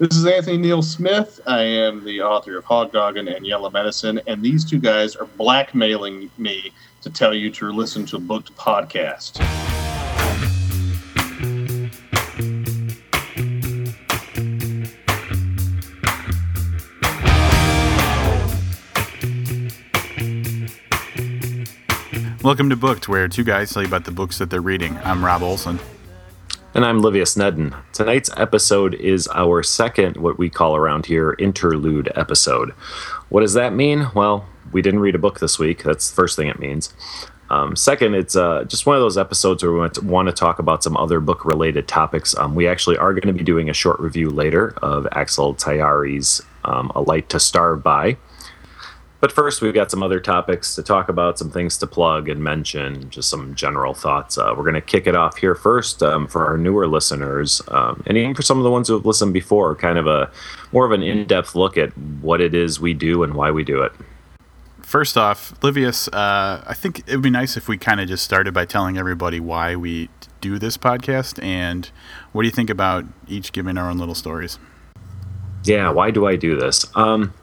This is Anthony Neil Smith. I am the author of Hogdoggin and Yellow Medicine, and these two guys are blackmailing me to tell you to listen to a booked podcast. Welcome to Booked, where two guys tell you about the books that they're reading. I'm Rob Olson. And I'm Livius Nedin. Tonight's episode is our second, what we call around here, interlude episode. What does that mean? Well, we didn't read a book this week. That's the first thing it means. Um, second, it's uh, just one of those episodes where we want to, talk about some other book related topics. Um, we actually are going to be doing a short review later of Axel Taiari's um, A Light to Starve By. But first, we've got some other topics to talk about, some things to plug and mention, just some general thoughts. Uh, we're going to kick it off here first um, for our newer listeners, um, and even for some of the ones who have listened before, kind of a more of an in-depth look at what it is we do and why we do it. First off, Livius, uh, I think it would be nice if we kind of just started by telling everybody why we do this podcast and what do you think about each giving our own little stories? Yeah, why do I do this? Um,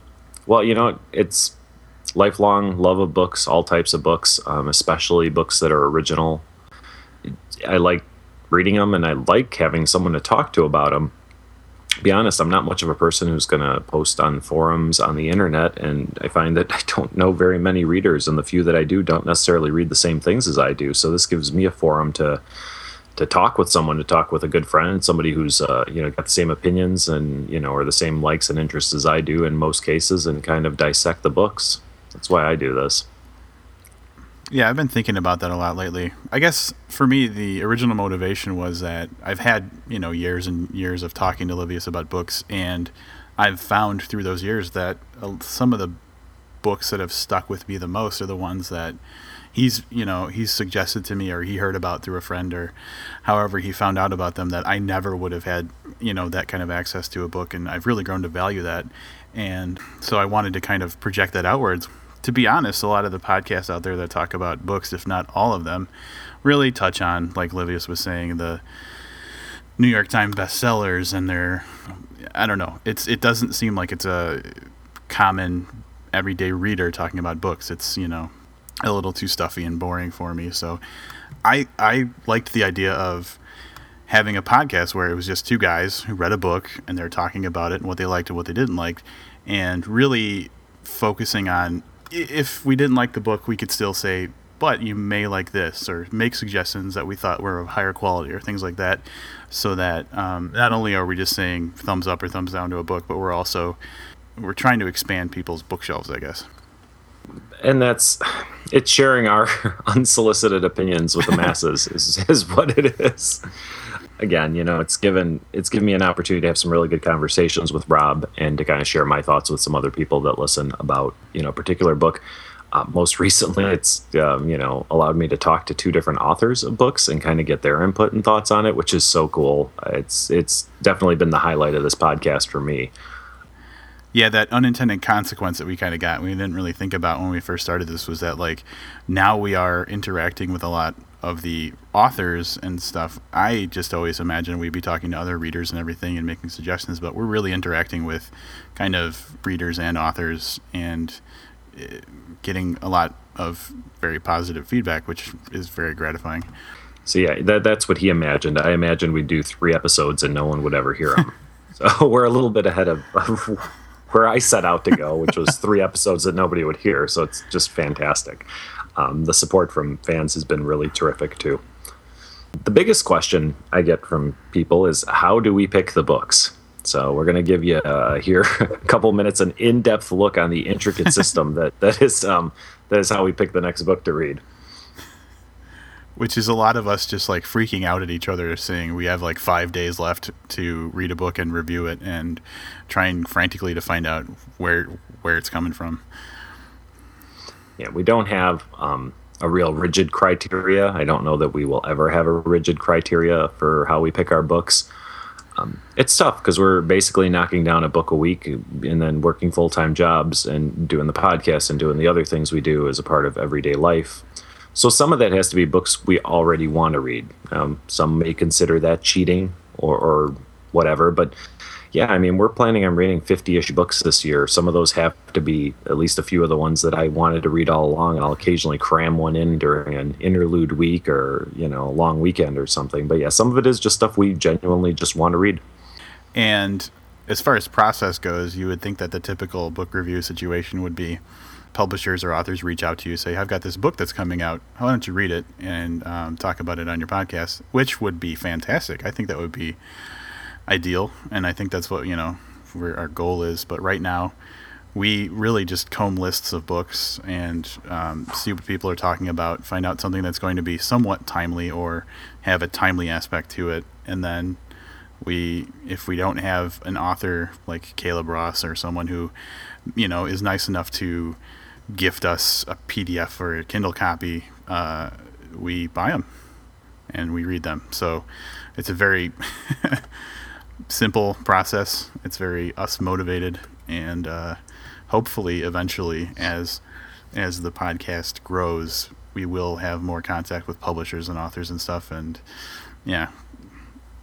well, you know, it's lifelong love of books, all types of books, um, especially books that are original. I like reading them, and I like having someone to talk to about them. be honest, I'm not much of a person who's going to post on forums on the internet, and I find that I don't know very many readers, and the few that I do don't necessarily read the same things as I do. So this gives me a forum to to talk with someone, to talk with a good friend, somebody who's uh, you know got the same opinions and you know or the same likes and interests as I do in most cases, and kind of dissect the books. That's why I do this. Yeah, I've been thinking about that a lot lately. I guess for me, the original motivation was that I've had, you know, years and years of talking to Livius about books, and I've found through those years that uh, some of the books that have stuck with me the most are the ones that he's, you know, he's suggested to me or he heard about through a friend or however he found out about them that I never would have had, you know, that kind of access to a book, and I've really grown to value that. And so I wanted to kind of project that outwards to be honest, a lot of the podcasts out there that talk about books, if not all of them, really touch on, like Livius was saying, the New York Times bestsellers and their I don't know. It's it doesn't seem like it's a common everyday reader talking about books. It's, you know, a little too stuffy and boring for me. So I I liked the idea of having a podcast where it was just two guys who read a book and they're talking about it and what they liked and what they didn't like and really focusing on if we didn't like the book, we could still say, but you may like this, or make suggestions that we thought were of higher quality, or things like that, so that um, not only are we just saying thumbs up or thumbs down to a book, but we're also we're trying to expand people's bookshelves, I guess. And that's it's sharing our unsolicited opinions with the masses is, is what it is again, you know, it's given it's given me an opportunity to have some really good conversations with Rob and to kind of share my thoughts with some other people that listen about you know a particular book. Uh, most recently, it's um, you know allowed me to talk to two different authors of books and kind of get their input and thoughts on it, which is so cool. It's it's definitely been the highlight of this podcast for me. Yeah, that unintended consequence that we kind of got, we didn't really think about when we first started this, was that like now we are interacting with a lot of the authors and stuff, I just always imagine we'd be talking to other readers and everything and making suggestions, but we're really interacting with kind of readers and authors and eh, getting a lot of very positive feedback, which is very gratifying. So yeah, that, that's what he imagined. I imagined we'd do three episodes and no one would ever hear them. so we're a little bit ahead of, of where I set out to go, which was three episodes that nobody would hear. So it's just fantastic um, the support from fans has been really terrific too. The biggest question I get from people is how do we pick the books? So we're going to give you uh, here a couple minutes an in-depth look on the intricate system that that is um, that is how we pick the next book to read. Which is a lot of us just like freaking out at each other, saying we have like five days left to read a book and review it, and trying frantically to find out where where it's coming from yeah, we don't have um, a real rigid criteria. I don't know that we will ever have a rigid criteria for how we pick our books. Um, it's tough because we're basically knocking down a book a week and then working full time jobs and doing the podcast and doing the other things we do as a part of everyday life. So some of that has to be books we already want to read. Um, some may consider that cheating or, or whatever, but yeah, I mean, we're planning on reading 50 ish books this year. Some of those have to be at least a few of the ones that I wanted to read all along. and I'll occasionally cram one in during an interlude week or, you know, a long weekend or something. But yeah, some of it is just stuff we genuinely just want to read. And as far as process goes, you would think that the typical book review situation would be publishers or authors reach out to you, say, "I've got this book that's coming out. Why don't you read it and um, talk about it on your podcast?" Which would be fantastic. I think that would be ideal, and I think that's what you know our goal is. But right now, we really just comb lists of books and um, see what people are talking about, find out something that's going to be somewhat timely or have a timely aspect to it, and then we if we don't have an author like Caleb Ross or someone who you know is nice enough to gift us a PDF or a Kindle copy, uh, we buy them and we read them. So it's a very simple process. It's very us motivated, and uh, hopefully, eventually, as as the podcast grows, we will have more contact with publishers and authors and stuff, and yeah,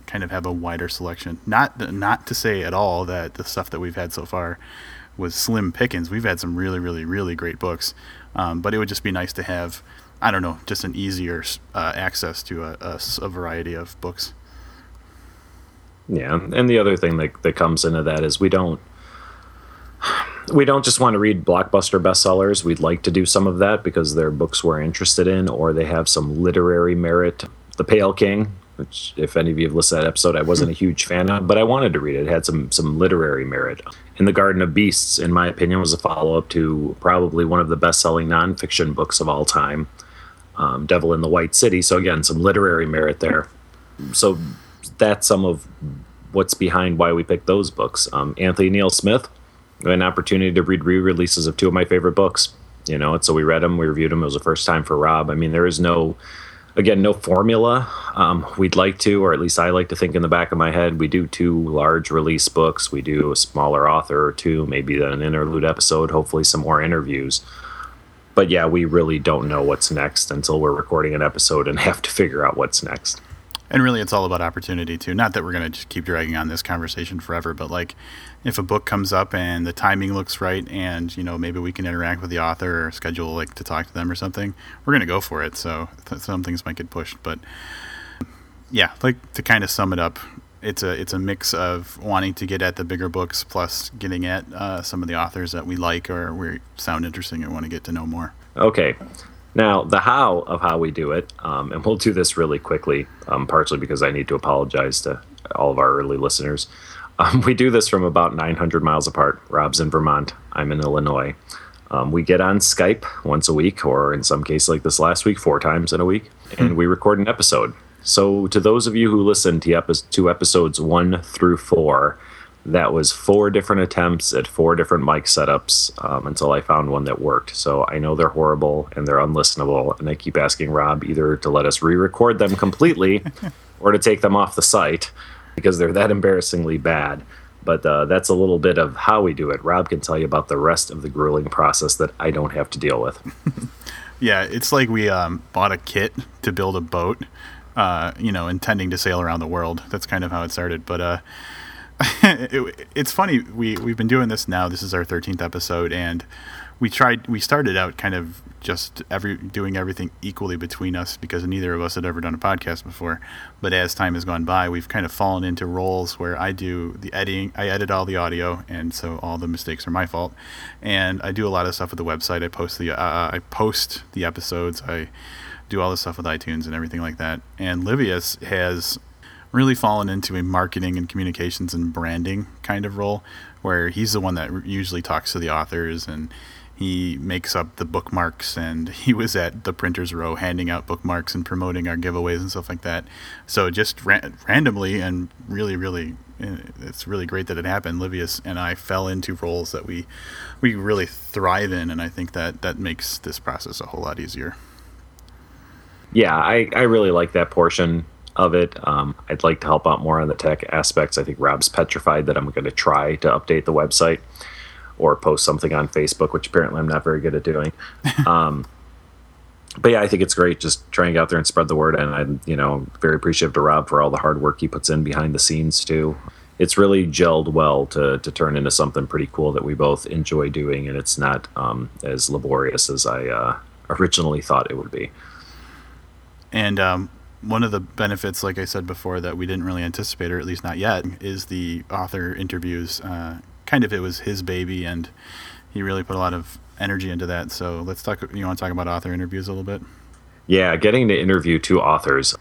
kind of have a wider selection. Not not to say at all that the stuff that we've had so far was slim pickings. We've had some really, really, really great books, um, but it would just be nice to have, I don't know, just an easier uh, access to a, a, a, variety of books. Yeah, and the other thing that that comes into that is we don't we don't just want to read blockbuster bestsellers. We'd like to do some of that because they're books we're interested in, or they have some literary merit. The Pale King which if any of you have listened to that episode, I wasn't a huge fan of, but I wanted to read it. It had some some literary merit. In the Garden of Beasts, in my opinion, was a follow up to probably one of the best selling nonfiction books of all time, um, Devil in the White City. So again, some literary merit there. So that's some of what's behind why we picked those books. Um, Anthony Neil Smith, an opportunity to read re releases of two of my favorite books. You know, so we read them, we reviewed them. It was the first time for Rob. I mean, there is no again, no formula. Um, we'd like to, or at least I like to think in the back of my head, we do two large release books. We do a smaller author or two, maybe an interlude episode, hopefully some more interviews. But yeah, we really don't know what's next until we're recording an episode and have to figure out what's next. And really, it's all about opportunity too. Not that we're going to just keep dragging on this conversation forever, but like if a book comes up and the timing looks right, and you know maybe we can interact with the author or schedule like to talk to them or something, we're going to go for it. So th- some things might get pushed, but yeah, like to kind of sum it up, it's a it's a mix of wanting to get at the bigger books plus getting at uh, some of the authors that we like or we sound interesting and want to get to know more. Okay, now, the how of how we do it, um, and we'll do this really quickly, um, partially because I need to apologize to all of our early listeners. Um, we do this from about 900 miles apart. Rob's in Vermont, I'm in Illinois. Um, we get on Skype once a week, or in some cases like this last week, four times in a week, and hmm. we record an episode. So, to those of you who listened to, epi- to episodes one through four, that was four different attempts at four different mic setups um, until I found one that worked. So I know they're horrible and they're unlistenable, and I keep asking Rob either to let us re-record them completely or to take them off the site because they're that embarrassingly bad. But uh, that's a little bit of how we do it. Rob can tell you about the rest of the grueling process that I don't have to deal with. yeah, it's like we um, bought a kit to build a boat, uh, you know, intending to sail around the world. That's kind of how it started. But uh, it, it's funny we we've been doing this now. This is our thirteenth episode, and we tried. We started out kind of just every doing everything equally between us because neither of us had ever done a podcast before. But as time has gone by, we've kind of fallen into roles where I do the editing. I edit all the audio, and so all the mistakes are my fault. And I do a lot of stuff with the website. I post the uh, I post the episodes. I do all the stuff with iTunes and everything like that. And Livius has really fallen into a marketing and communications and branding kind of role where he's the one that usually talks to the authors and he makes up the bookmarks. And he was at the printers row handing out bookmarks and promoting our giveaways and stuff like that. So just ra- randomly and really really eh, it's really great that it happened. Livius and i fell into roles that we we really thrive in and i think that that makes this process a whole lot easier. Yeah i i really like that portion of it. Um, I'd like to help out more on the tech aspects. I think Rob's petrified that I'm going to try to update the website or post something on Facebook, which apparently I'm not very good at doing. Um, but yeah, I think it's great just trying to get out there and spread the word. And I'm, you know, very appreciative to Rob for all the hard work he puts in behind the scenes too. it's really gelled well to to turn into something pretty cool that we both enjoy doing, and it's not um, as laborious as I uh, originally thought it would be. And um, one of the benefits, like I said before, that we didn't really anticipate, or at least not yet, is the author interviews. Uh, kind of, it was his baby, and he really put a lot of energy into that. So let's talk. You want to talk about author interviews a little bit? Yeah, getting to interview two authors.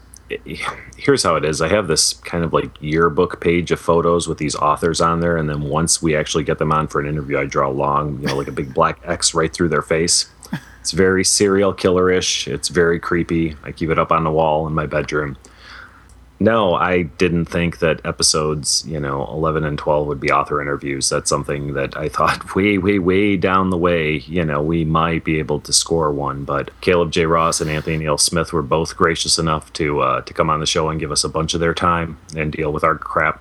Here's how it is. I have this kind of like yearbook page of photos with these authors on there, and then once we actually get them on for an interview, I draw a long, you know, like a big black X right through their face. It's very serial killer-ish. It's very creepy. I keep it up on the wall in my bedroom no, I didn't think that episodes, you know, 11 and 12 would be author interviews. That's something that I thought way, way, way down the way, you know, we might be able to score one. But Caleb J. Ross and Anthony Neil Smith were both gracious enough to uh, to come on the show and give us a bunch of their time and deal with our crap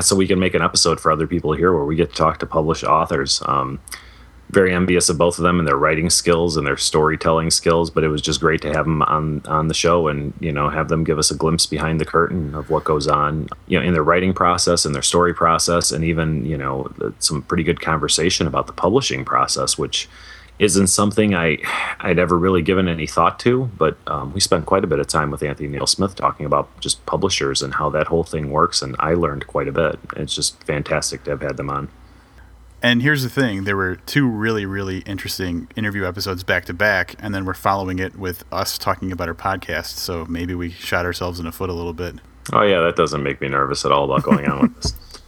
so we can make an episode for other people here where we get to talk to published authors. Um, very envious of both of them and their writing skills and their storytelling skills. But it was just great to have them on on the show and you know have them give us a glimpse behind the curtain of what goes on, you know, in their writing process and their story process, and even you know some pretty good conversation about the publishing process, which isn't something I I'd ever really given any thought to. But um, we spent quite a bit of time with Anthony Neil Smith talking about just publishers and how that whole thing works, and I learned quite a bit. It's just fantastic to have had them on. And here's the thing: there were two really, really interesting interview episodes back to back, and then we're following it with us talking about our podcast. So maybe we shot ourselves in the foot a little bit. Oh yeah, that doesn't make me nervous at all about going on with this.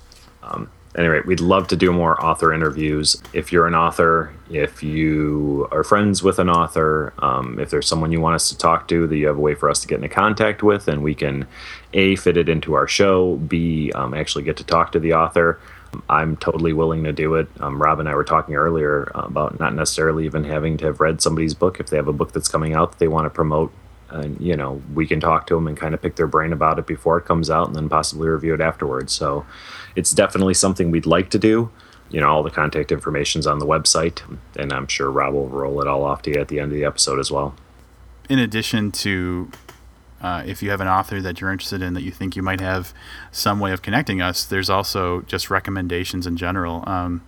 Um, anyway, we'd love to do more author interviews. If you're an author, if you are friends with an author, um, if there's someone you want us to talk to that you have a way for us to get into contact with, and we can a fit it into our show, b um, actually get to talk to the author. I'm totally willing to do it. Um, Rob and I were talking earlier about not necessarily even having to have read somebody's book if they have a book that's coming out that they want to promote. And you know, we can talk to them and kind of pick their brain about it before it comes out, and then possibly review it afterwards. So, it's definitely something we'd like to do. You know, all the contact information's on the website, and I'm sure Rob will roll it all off to you at the end of the episode as well. In addition to uh, if you have an author that you're interested in that you think you might have some way of connecting us, there's also just recommendations in general um,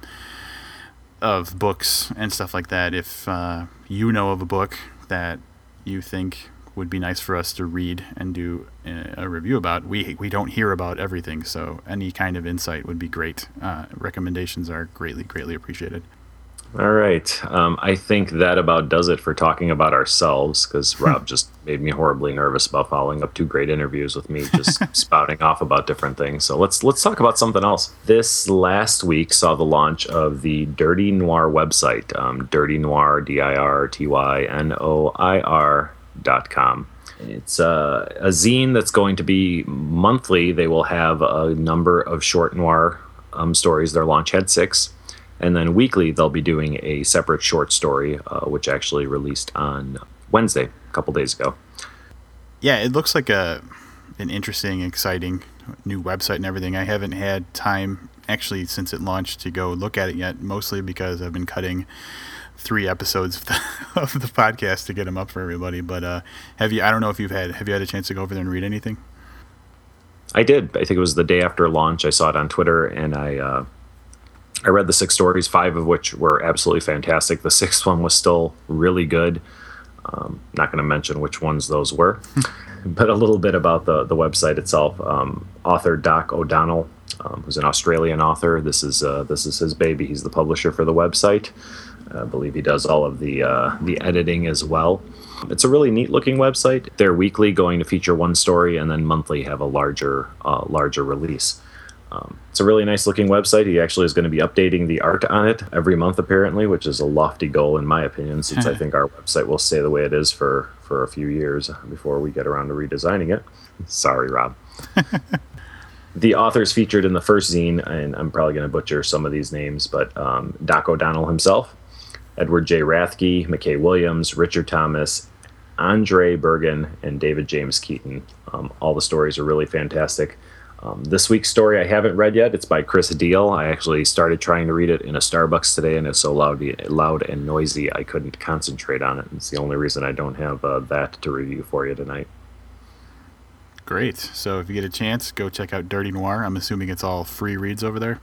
of books and stuff like that. If uh, you know of a book that you think would be nice for us to read and do a review about, we we don't hear about everything, so any kind of insight would be great. Uh, recommendations are greatly greatly appreciated. All right. Um, I think that about does it for talking about ourselves because Rob just made me horribly nervous about following up two great interviews with me just spouting off about different things. So let's let's talk about something else. This last week saw the launch of the Dirty Noir website, um, Dirty Noir, D I R T Y N O I R dot com. It's uh, a zine that's going to be monthly. They will have a number of short noir um, stories. Their launch had six and then weekly, they'll be doing a separate short story, uh, which actually released on Wednesday, a couple days ago. Yeah, it looks like a an interesting, exciting new website and everything. I haven't had time actually since it launched to go look at it yet, mostly because I've been cutting three episodes of the, of the podcast to get them up for everybody. But uh, have you? I don't know if you've had have you had a chance to go over there and read anything? I did. I think it was the day after launch. I saw it on Twitter, and I uh, I read the six stories, five of which were absolutely fantastic. The sixth one was still really good. Um, not going to mention which ones those were, but a little bit about the, the website itself. Um, author Doc O'Donnell, um, who's an Australian author. This is uh, this is his baby. He's the publisher for the website. I believe he does all of the uh, the editing as well. It's a really neat looking website. They're weekly going to feature one story, and then monthly have a larger uh, larger release. Um, it's a really nice looking website. He actually is going to be updating the art on it every month, apparently, which is a lofty goal in my opinion, since I think our website will stay the way it is for, for a few years before we get around to redesigning it. Sorry, Rob. the authors featured in the first zine, and I'm probably going to butcher some of these names, but um, Doc O'Donnell himself, Edward J. Rathke, McKay Williams, Richard Thomas, Andre Bergen, and David James Keaton. Um, all the stories are really fantastic. Um, this week's story I haven't read yet. It's by Chris Deal. I actually started trying to read it in a Starbucks today, and it's so loud, loud and noisy I couldn't concentrate on it. It's the only reason I don't have uh, that to review for you tonight. Great. So if you get a chance, go check out Dirty Noir. I'm assuming it's all free reads over there.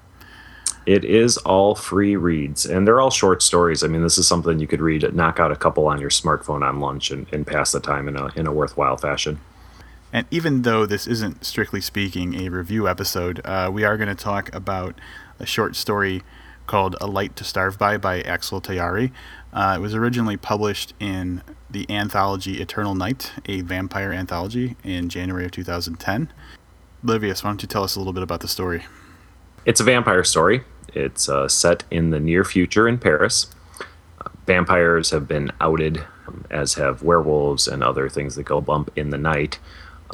It is all free reads, and they're all short stories. I mean, this is something you could read, knock out a couple on your smartphone on lunch, and, and pass the time in a in a worthwhile fashion. And even though this isn't strictly speaking a review episode, uh, we are going to talk about a short story called "A Light to Starve By" by Axel Taiari. Uh, it was originally published in the anthology Eternal Night, a vampire anthology, in January of 2010. Livius, why don't you tell us a little bit about the story? It's a vampire story. It's uh, set in the near future in Paris. Uh, vampires have been outed, um, as have werewolves and other things that go bump in the night.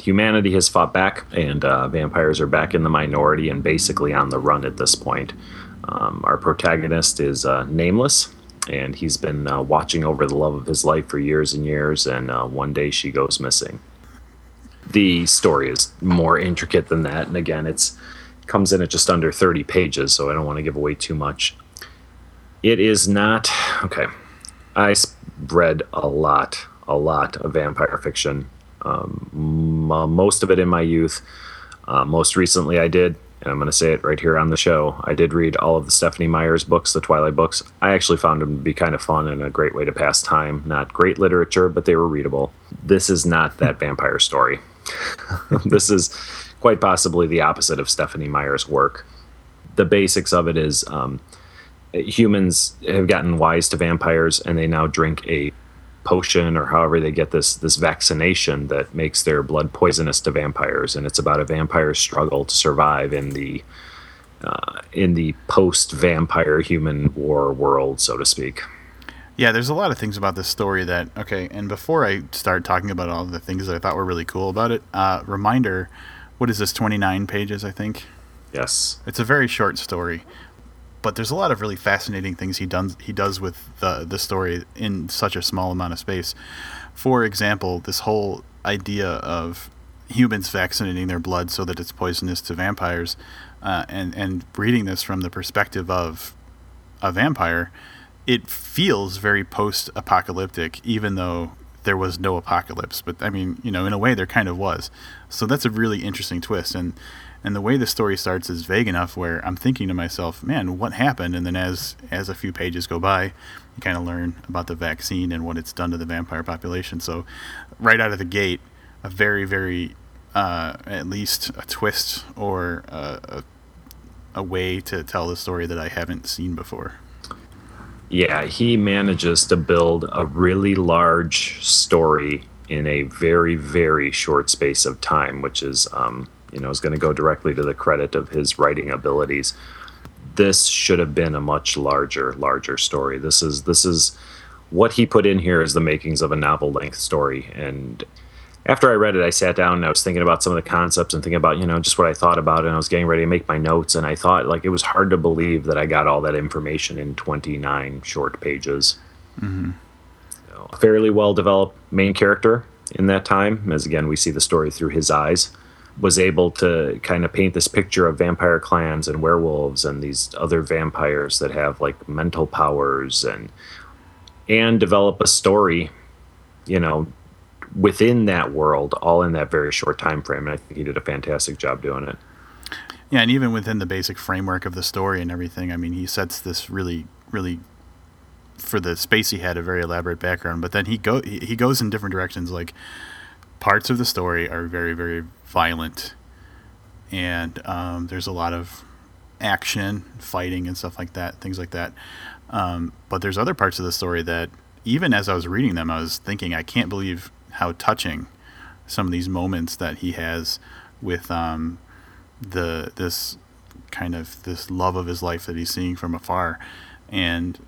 Humanity has fought back, and uh, vampires are back in the minority and basically on the run at this point. Um, our protagonist is uh, nameless, and he's been uh, watching over the love of his life for years and years, and uh, one day she goes missing. The story is more intricate than that, and again, it's comes in at just under 30 pages, so I don't want to give away too much. It is not okay. I read a lot, a lot of vampire fiction. Um, m- most of it in my youth. Uh, most recently, I did, and I'm going to say it right here on the show. I did read all of the Stephanie Meyers books, the Twilight books. I actually found them to be kind of fun and a great way to pass time. Not great literature, but they were readable. This is not that vampire story. this is quite possibly the opposite of Stephanie Meyer's work. The basics of it is um, humans have gotten wise to vampires and they now drink a potion or however they get this this vaccination that makes their blood poisonous to vampires. And it's about a vampire's struggle to survive in the uh, in the post vampire human war world so to speak. Yeah there's a lot of things about this story that okay and before i start talking about all the things that i thought were really cool about it uh, reminder what is this 29 pages i think? Yes. It's a very short story but there's a lot of really fascinating things he does he does with the the story in such a small amount of space. For example this whole idea of humans vaccinating their blood so that it's poisonous to vampires uh, and and reading this from the perspective of a vampire it feels very post apocalyptic even though there was no apocalypse. But i mean you know in a way there kind of was. So that's a really interesting twist, and and the way the story starts is vague enough where I'm thinking to myself, man, what happened? And then as as a few pages go by, you kind of learn about the vaccine and what it's done to the vampire population. So right out of the gate, a very very uh, at least a twist or a, a, a way to tell the story that I haven't seen before. Yeah, he manages to build a really large story in a very very short space of time, which is um, you know is going to go directly to the credit of his writing abilities. This should have been a much larger larger story. This is this is what he put in here is the makings of a novel length story and after I read it, I sat down and I was thinking about some of the concepts and thinking about, you know, just what I thought about it. And I was getting ready to make my notes. And I thought, like, it was hard to believe that I got all that information in 29 short pages. Mm-hmm a fairly well developed main character in that time, as again we see the story through his eyes, was able to kind of paint this picture of vampire clans and werewolves and these other vampires that have like mental powers and and develop a story, you know, within that world, all in that very short time frame. And I think he did a fantastic job doing it. Yeah, and even within the basic framework of the story and everything, I mean, he sets this really, really for the space he had a very elaborate background but then he go he goes in different directions like parts of the story are very very violent. And um, there's a lot of action fighting and stuff like that things like that. Um, but there's other parts of the story that even as i was reading them i was thinking i can't believe how touching some of these moments that he has with um, the this kind of this love of his life that he's seeing from afar. And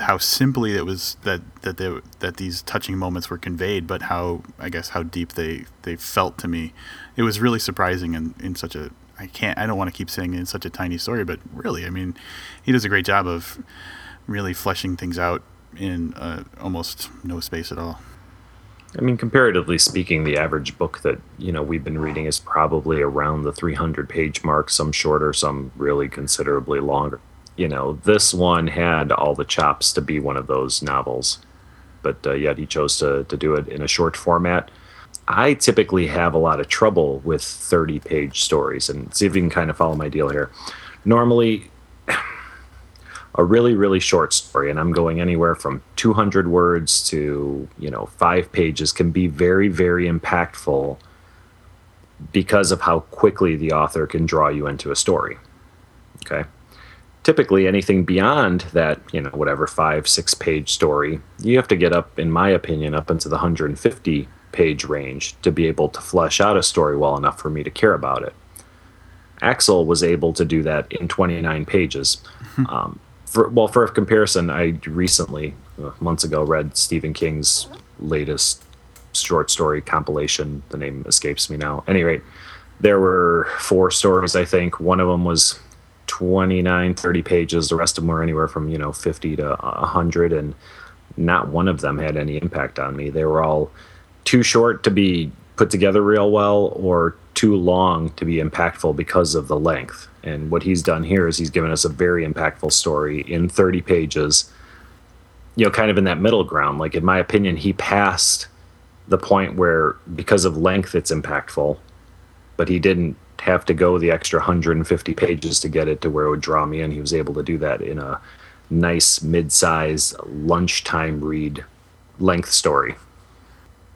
how simply it was that that they, that these touching moments were conveyed, but how I guess how deep they they felt to me. It was really surprising in in such a I can't I don't want to keep saying in such a tiny story, but really, I mean, he does a great job of really fleshing things out in uh, almost no space at all. I mean, comparatively speaking, the average book that you know we've been reading is probably around the 300 page mark. Some shorter, some really considerably longer you know, this one had all the chops to be one of those novels, but uh, yet he chose to, to do it in a short format. I typically have a lot of trouble with 30 page stories. And see if you can kind of follow my deal here. Normally, a really, really short story, and I'm going anywhere from 200 words to, you know, five pages, can be very, very impactful because of how quickly the author can draw you into a story. Okay. Typically, anything beyond that, you know, whatever five, six page story, you have to get up, in my opinion, up into the 150 page range to be able to flesh out a story well enough for me to care about it. Axel was able to do that in 29 pages. um, for, well, for a comparison, I recently, uh, months ago, read Stephen King's latest short story compilation. The name escapes me now. At any rate, there were four stories, I think. One of them was 29, 30 pages. The rest of them were anywhere from, you know, 50 to 100. And not one of them had any impact on me. They were all too short to be put together real well or too long to be impactful because of the length. And what he's done here is he's given us a very impactful story in 30 pages, you know, kind of in that middle ground. Like, in my opinion, he passed the point where, because of length, it's impactful, but he didn't have to go the extra 150 pages to get it to where it would draw me in. He was able to do that in a nice mid-size lunchtime read length story.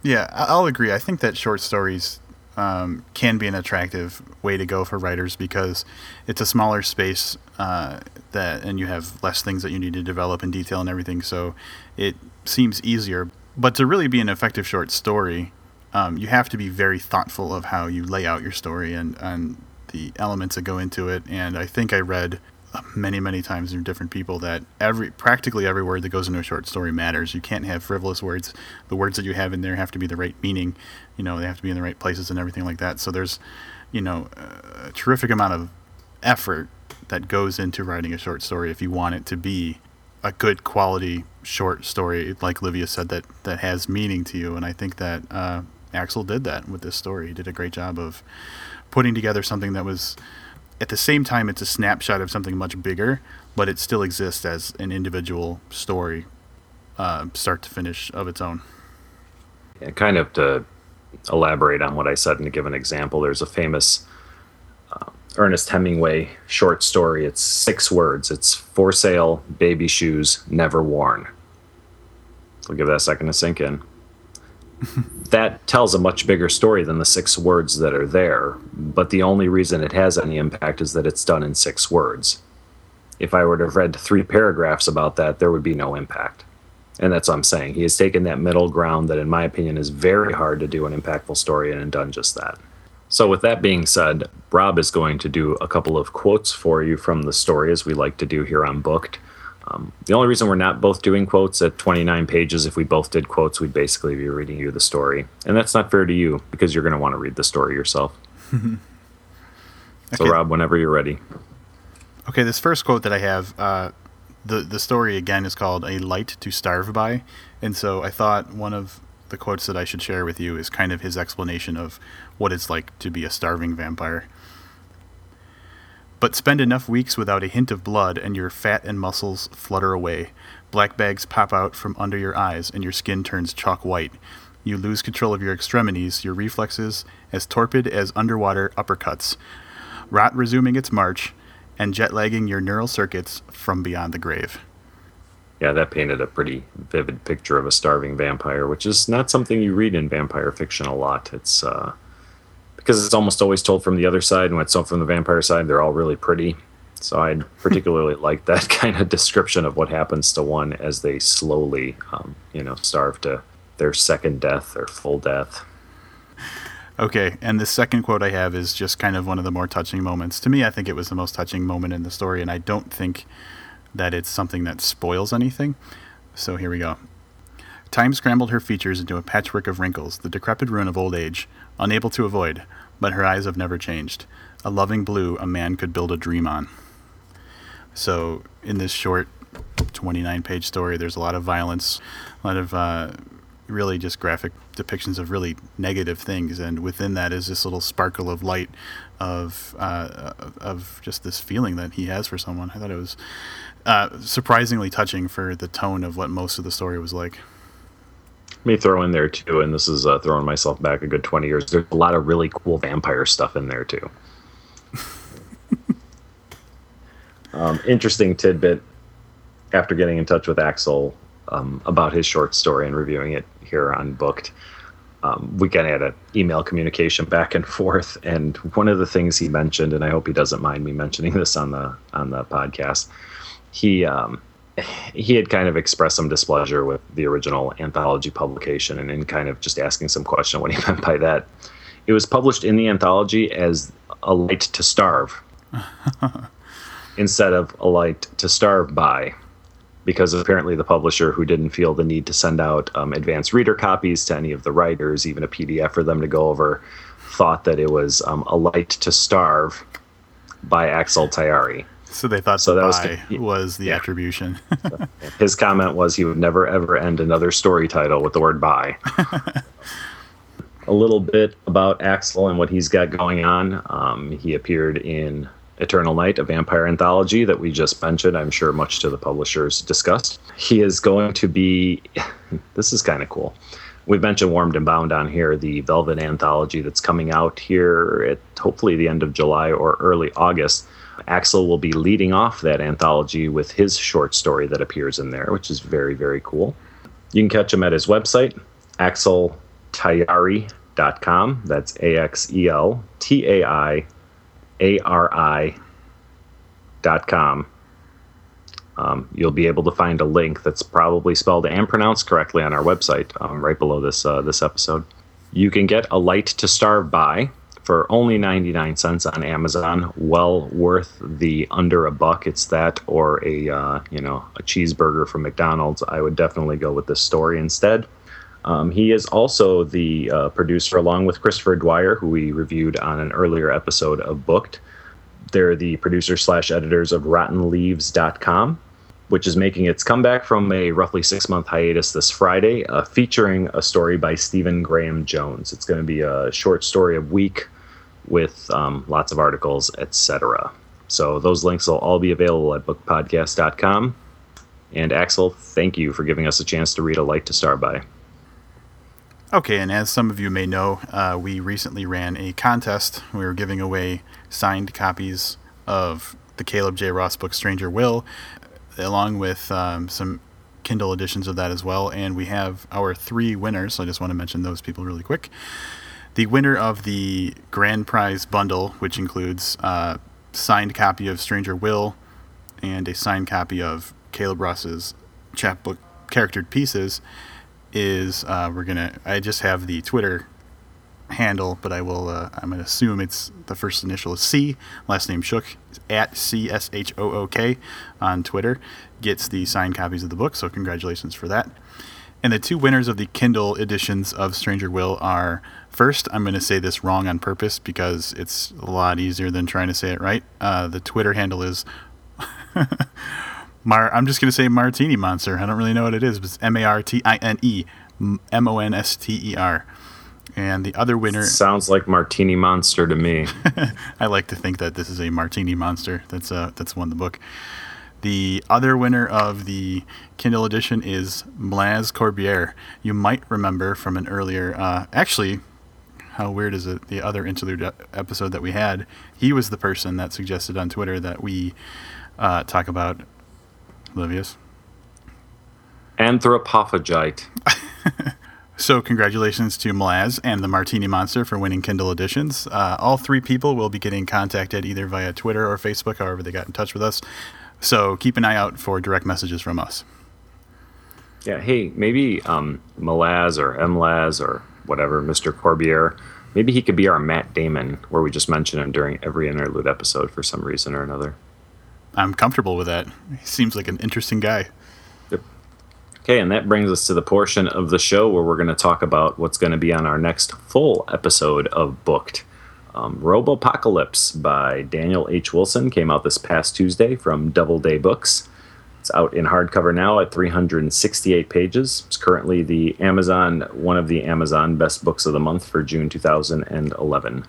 Yeah, I'll agree. I think that short stories um, can be an attractive way to go for writers because it's a smaller space uh, that, and you have less things that you need to develop in detail and everything. So it seems easier. But to really be an effective short story, um, you have to be very thoughtful of how you lay out your story and, and the elements that go into it. And I think I read many many times from different people that every practically every word that goes into a short story matters. You can't have frivolous words. The words that you have in there have to be the right meaning. You know they have to be in the right places and everything like that. So there's you know a terrific amount of effort that goes into writing a short story if you want it to be a good quality short story like livius said that that has meaning to you. And i think that uh, axel did that with this story he did a great job of putting together something that was at the same time, it's a snapshot of something much bigger, but it still exists as an individual story, uh, start to finish of its own. Yeah, kind of to elaborate on what I said and to give an example, there's a famous uh, Ernest Hemingway short story. It's six words. It's for sale, baby shoes, never worn. So give that a second to sink in. That tells a much bigger story than the six words that are there. But the only reason it has any impact is that it's done in six words. If I were to have read three paragraphs about that, there would be no impact. And that's what I'm saying. He has taken that middle ground that, in my opinion, is very hard to do an impactful story and done just that. So, with that being said, Rob is going to do a couple of quotes for you from the story, as we like to do here on Booked. Um, the only reason we're not both doing quotes at 29 pages, if we both did quotes, we'd basically be reading you the story. And that's not fair to you because you're going to want to read the story yourself. okay. So, Rob, whenever you're ready. Okay, this first quote that I have, uh, the, the story again is called A Light to Starve By. And so I thought one of the quotes that I should share with you is kind of his explanation of what it's like to be a starving vampire. But spend enough weeks without a hint of blood, and your fat and muscles flutter away. Black bags pop out from under your eyes, and your skin turns chalk white. You lose control of your extremities, your reflexes as torpid as underwater uppercuts. Rot resuming its march, and jet lagging your neural circuits from beyond the grave. Yeah, that painted a pretty vivid picture of a starving vampire, which is not something you read in vampire fiction a lot. It's uh, because it's almost always told from the other side, and when it's told from the vampire side, they're all really pretty. So I particularly like that kind of description of what happens to one as they slowly, um, you know, starve to their second death or full death. Okay, and the second quote I have is just kind of one of the more touching moments. To me, I think it was the most touching moment in the story, and I don't think that it's something that spoils anything. So here we go. Time scrambled her features into a patchwork of wrinkles, the decrepit ruin of old age, unable to avoid, but her eyes have never changed. A loving blue a man could build a dream on. So, in this short 29 page story, there's a lot of violence, a lot of uh, really just graphic depictions of really negative things, and within that is this little sparkle of light of uh, of just this feeling that he has for someone. I thought it was uh, surprisingly touching for the tone of what most of the story was like. Me throw in there too, and this is uh, throwing myself back a good 20 years. There's a lot of really cool vampire stuff in there too. um, interesting tidbit after getting in touch with Axel um, about his short story and reviewing it here on Booked. Um, we kind of had an email communication back and forth, and one of the things he mentioned, and I hope he doesn't mind me mentioning this on the on the podcast, he um, he had kind of expressed some displeasure with the original anthology publication and in kind of just asking some question what he meant by that. It was published in the anthology as a light to starve instead of a light to starve by because apparently the publisher who didn't feel the need to send out um, advanced reader copies to any of the writers even a pdf for them to go over thought that it was um, a light to starve by axel taiari so they thought so that was, the, was the yeah. attribution. His comment was he would never ever end another story title with the word "by." a little bit about Axel and what he's got going on. Um, he appeared in Eternal Night, a vampire anthology that we just mentioned. I'm sure much to the publisher's disgust. He is going to be. this is kind of cool. We've mentioned Warmed and Bound on here, the Velvet anthology that's coming out here at hopefully the end of July or early August. Axel will be leading off that anthology with his short story that appears in there, which is very, very cool. You can catch him at his website, axeltaiari.com. That's A X E L T A I A R I dot com. Um, you'll be able to find a link that's probably spelled and pronounced correctly on our website, um, right below this uh, this episode. You can get a light to starve by for only 99 cents on Amazon. Well worth the under a buck. It's that or a uh, you know a cheeseburger from McDonald's. I would definitely go with this story instead. Um, he is also the uh, producer, along with Christopher Dwyer, who we reviewed on an earlier episode of Booked. They're the producer slash editors of RottenLeaves.com, which is making its comeback from a roughly six month hiatus this Friday, uh, featuring a story by Stephen Graham Jones. It's going to be a short story a week with um, lots of articles, etc. So those links will all be available at bookedpodcast.com. And Axel, thank you for giving us a chance to read A Light to Starve by. Okay, and as some of you may know, uh, we recently ran a contest. We were giving away signed copies of the Caleb J. Ross book Stranger Will, along with um, some Kindle editions of that as well. And we have our three winners. So I just want to mention those people really quick. The winner of the grand prize bundle, which includes a uh, signed copy of Stranger Will and a signed copy of Caleb Ross's chapbook charactered pieces, is uh, we're gonna. I just have the Twitter handle, but I will. Uh, I'm gonna assume it's the first initial is C, last name Shook at C S H O O K on Twitter. Gets the signed copies of the book, so congratulations for that. And the two winners of the Kindle editions of Stranger Will are First, I'm going to say this wrong on purpose because it's a lot easier than trying to say it right. Uh, the Twitter handle is Mar. I'm just going to say Martini Monster. I don't really know what it is, but it's M A R T I N E M O N S T E R. And the other winner sounds like Martini Monster to me. I like to think that this is a Martini Monster. That's uh that's won the book. The other winner of the Kindle edition is Mlaz Corbiere. You might remember from an earlier, uh, actually, how weird is it? The other interlude episode that we had, he was the person that suggested on Twitter that we uh, talk about Livius. Anthropophagite. so, congratulations to Mlaz and the Martini Monster for winning Kindle editions. Uh, all three people will be getting contacted either via Twitter or Facebook, however they got in touch with us. So, keep an eye out for direct messages from us. Yeah, hey, maybe um, Malaz or Mlaz or whatever, Mr. Corbiere. Maybe he could be our Matt Damon, where we just mention him during every interlude episode for some reason or another. I'm comfortable with that. He seems like an interesting guy. Yep. Okay, and that brings us to the portion of the show where we're going to talk about what's going to be on our next full episode of Booked. Um, Robopocalypse by Daniel H. Wilson came out this past Tuesday from Doubleday Books. It's out in hardcover now at 368 pages. It's currently the Amazon, one of the Amazon best books of the month for June 2011.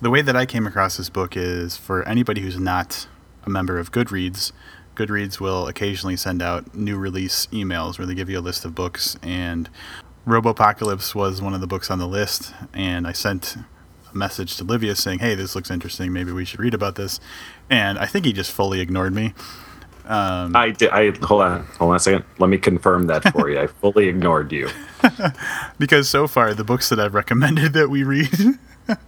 The way that I came across this book is for anybody who's not a member of Goodreads, Goodreads will occasionally send out new release emails where they give you a list of books and Robopocalypse was one of the books on the list, and I sent a message to Livius saying, "Hey, this looks interesting. Maybe we should read about this." And I think he just fully ignored me. Um, I did. I hold on, hold on a second. Let me confirm that for you. I fully ignored you because so far the books that I've recommended that we read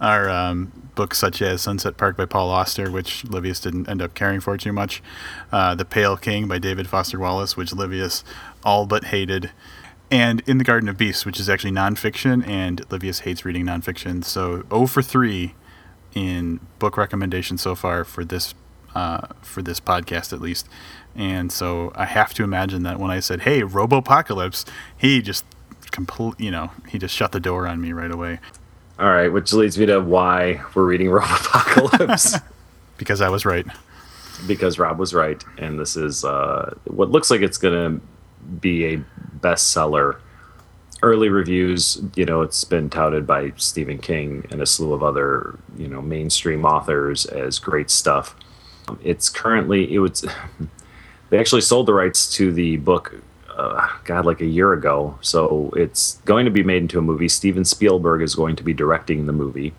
are um, books such as Sunset Park by Paul Auster, which Livius didn't end up caring for too much. Uh, the Pale King by David Foster Wallace, which Livius all but hated. And In the Garden of Beasts, which is actually nonfiction, and Livius hates reading nonfiction. So 0 for 3 in book recommendations so far for this uh, for this podcast at least. And so I have to imagine that when I said, "Hey, Robopocalypse," he just complete, you know, he just shut the door on me right away. All right, which leads me to why we're reading Robopocalypse. because I was right. Because Rob was right, and this is uh, what looks like it's going to be a bestseller. Early reviews, you know, it's been touted by Stephen King and a slew of other, you know, mainstream authors as great stuff. It's currently it was they actually sold the rights to the book uh, God, like a year ago. So it's going to be made into a movie. Steven Spielberg is going to be directing the movie.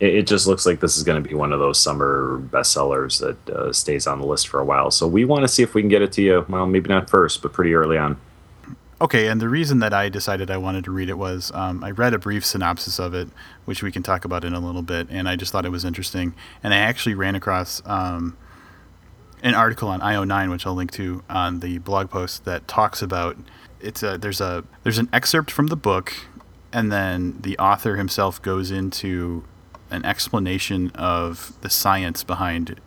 It, it just looks like this is going to be one of those summer bestsellers that uh, stays on the list for a while. So we want to see if we can get it to you. Well, maybe not first, but pretty early on. Okay, and the reason that I decided I wanted to read it was um, I read a brief synopsis of it, which we can talk about in a little bit, and I just thought it was interesting. And I actually ran across um, an article on IO9, which I'll link to on the blog post that talks about it's a there's a there's an excerpt from the book, and then the author himself goes into an explanation of the science behind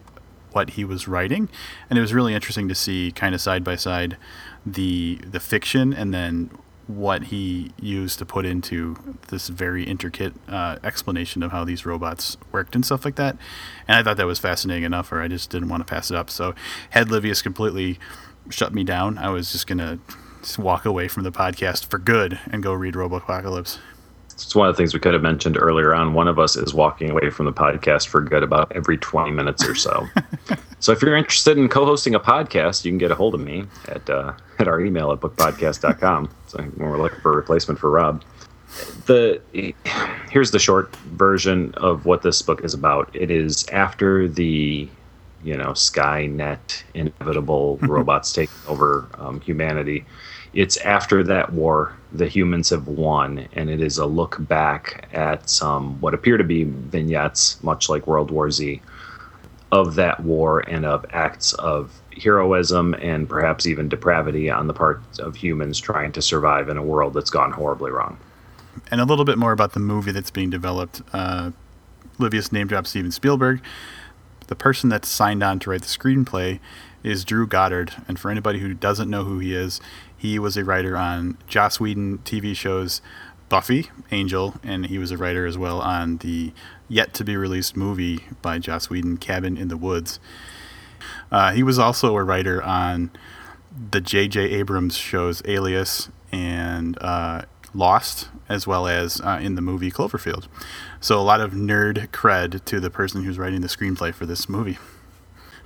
what he was writing, and it was really interesting to see kind of side by side the the fiction and then what he used to put into this very intricate uh, explanation of how these robots worked and stuff like that. And I thought that was fascinating enough, or I just didn't want to pass it up. So, had Livius completely shut me down, I was just going to walk away from the podcast for good and go read Robopocalypse. It's one of the things we could have mentioned earlier on. One of us is walking away from the podcast for good about every 20 minutes or so. so if you're interested in co-hosting a podcast, you can get a hold of me at uh, at our email at bookedpodcast.com. So when we're looking for a replacement for Rob. The here's the short version of what this book is about. It is after the you know Skynet inevitable robots taking over um, humanity it's after that war the humans have won and it is a look back at some what appear to be vignettes much like world war z of that war and of acts of heroism and perhaps even depravity on the part of humans trying to survive in a world that's gone horribly wrong. And a little bit more about the movie that's being developed. Uh, livius name dropped steven spielberg. The person that's signed on to write the screenplay is drew goddard. And for anybody who doesn't know who he is he was a writer on Joss Whedon TV shows Buffy, Angel, and he was a writer as well on the yet to be released movie by Joss Whedon, Cabin in the Woods. Uh, he was also a writer on the J.J. Abrams shows Alias and uh, Lost, as well as uh, in the movie Cloverfield. So a lot of nerd cred to the person who's writing the screenplay for this movie.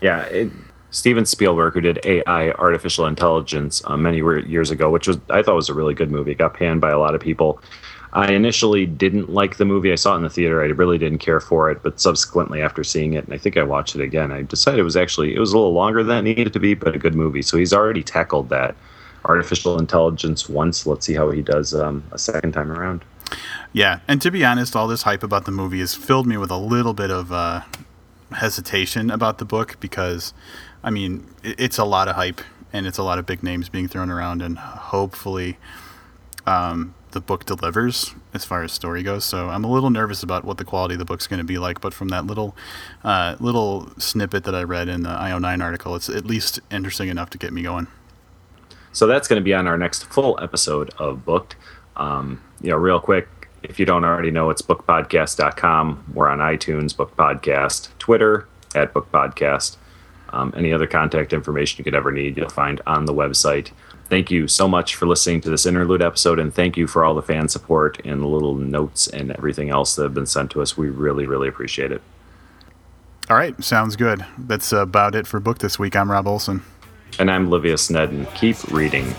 Yeah, it, Steven Spielberg, who did AI, artificial intelligence, uh, many years ago, which was I thought was a really good movie. It got panned by a lot of people. I initially didn't like the movie. I saw it in the theater. I really didn't care for it, but subsequently, after seeing it, and I think I watched it again, I decided it was actually it was a little longer than it needed to be, but a good movie. So he's already tackled that artificial intelligence once. Let's see how he does um, a second time around. Yeah, and to be honest, all this hype about the movie has filled me with a little bit of uh, hesitation about the book because I mean, it's a lot of hype and it's a lot of big names being thrown around, and hopefully, um, the book delivers as far as story goes. So I'm a little nervous about what the quality of the book's going to be like. But from that little uh, little snippet that I read in the IO9 article, it's at least interesting enough to get me going. So that's going to be on our next full episode of Booked. Um, you know, real quick, if you don't already know, it's bookedpodcast.com. We're on iTunes, Booked Podcast, Twitter at Booked Podcast. Um, any other contact information you could ever need, you'll find on the website. Thank you so much for listening to this interlude episode, and thank you for all the fan support and the little notes and everything else that have been sent to us. We really, really appreciate it. All right, sounds good. That's about it for Booked this week. I'm Rob Olson. And I'm Livius Nedin. Keep reading.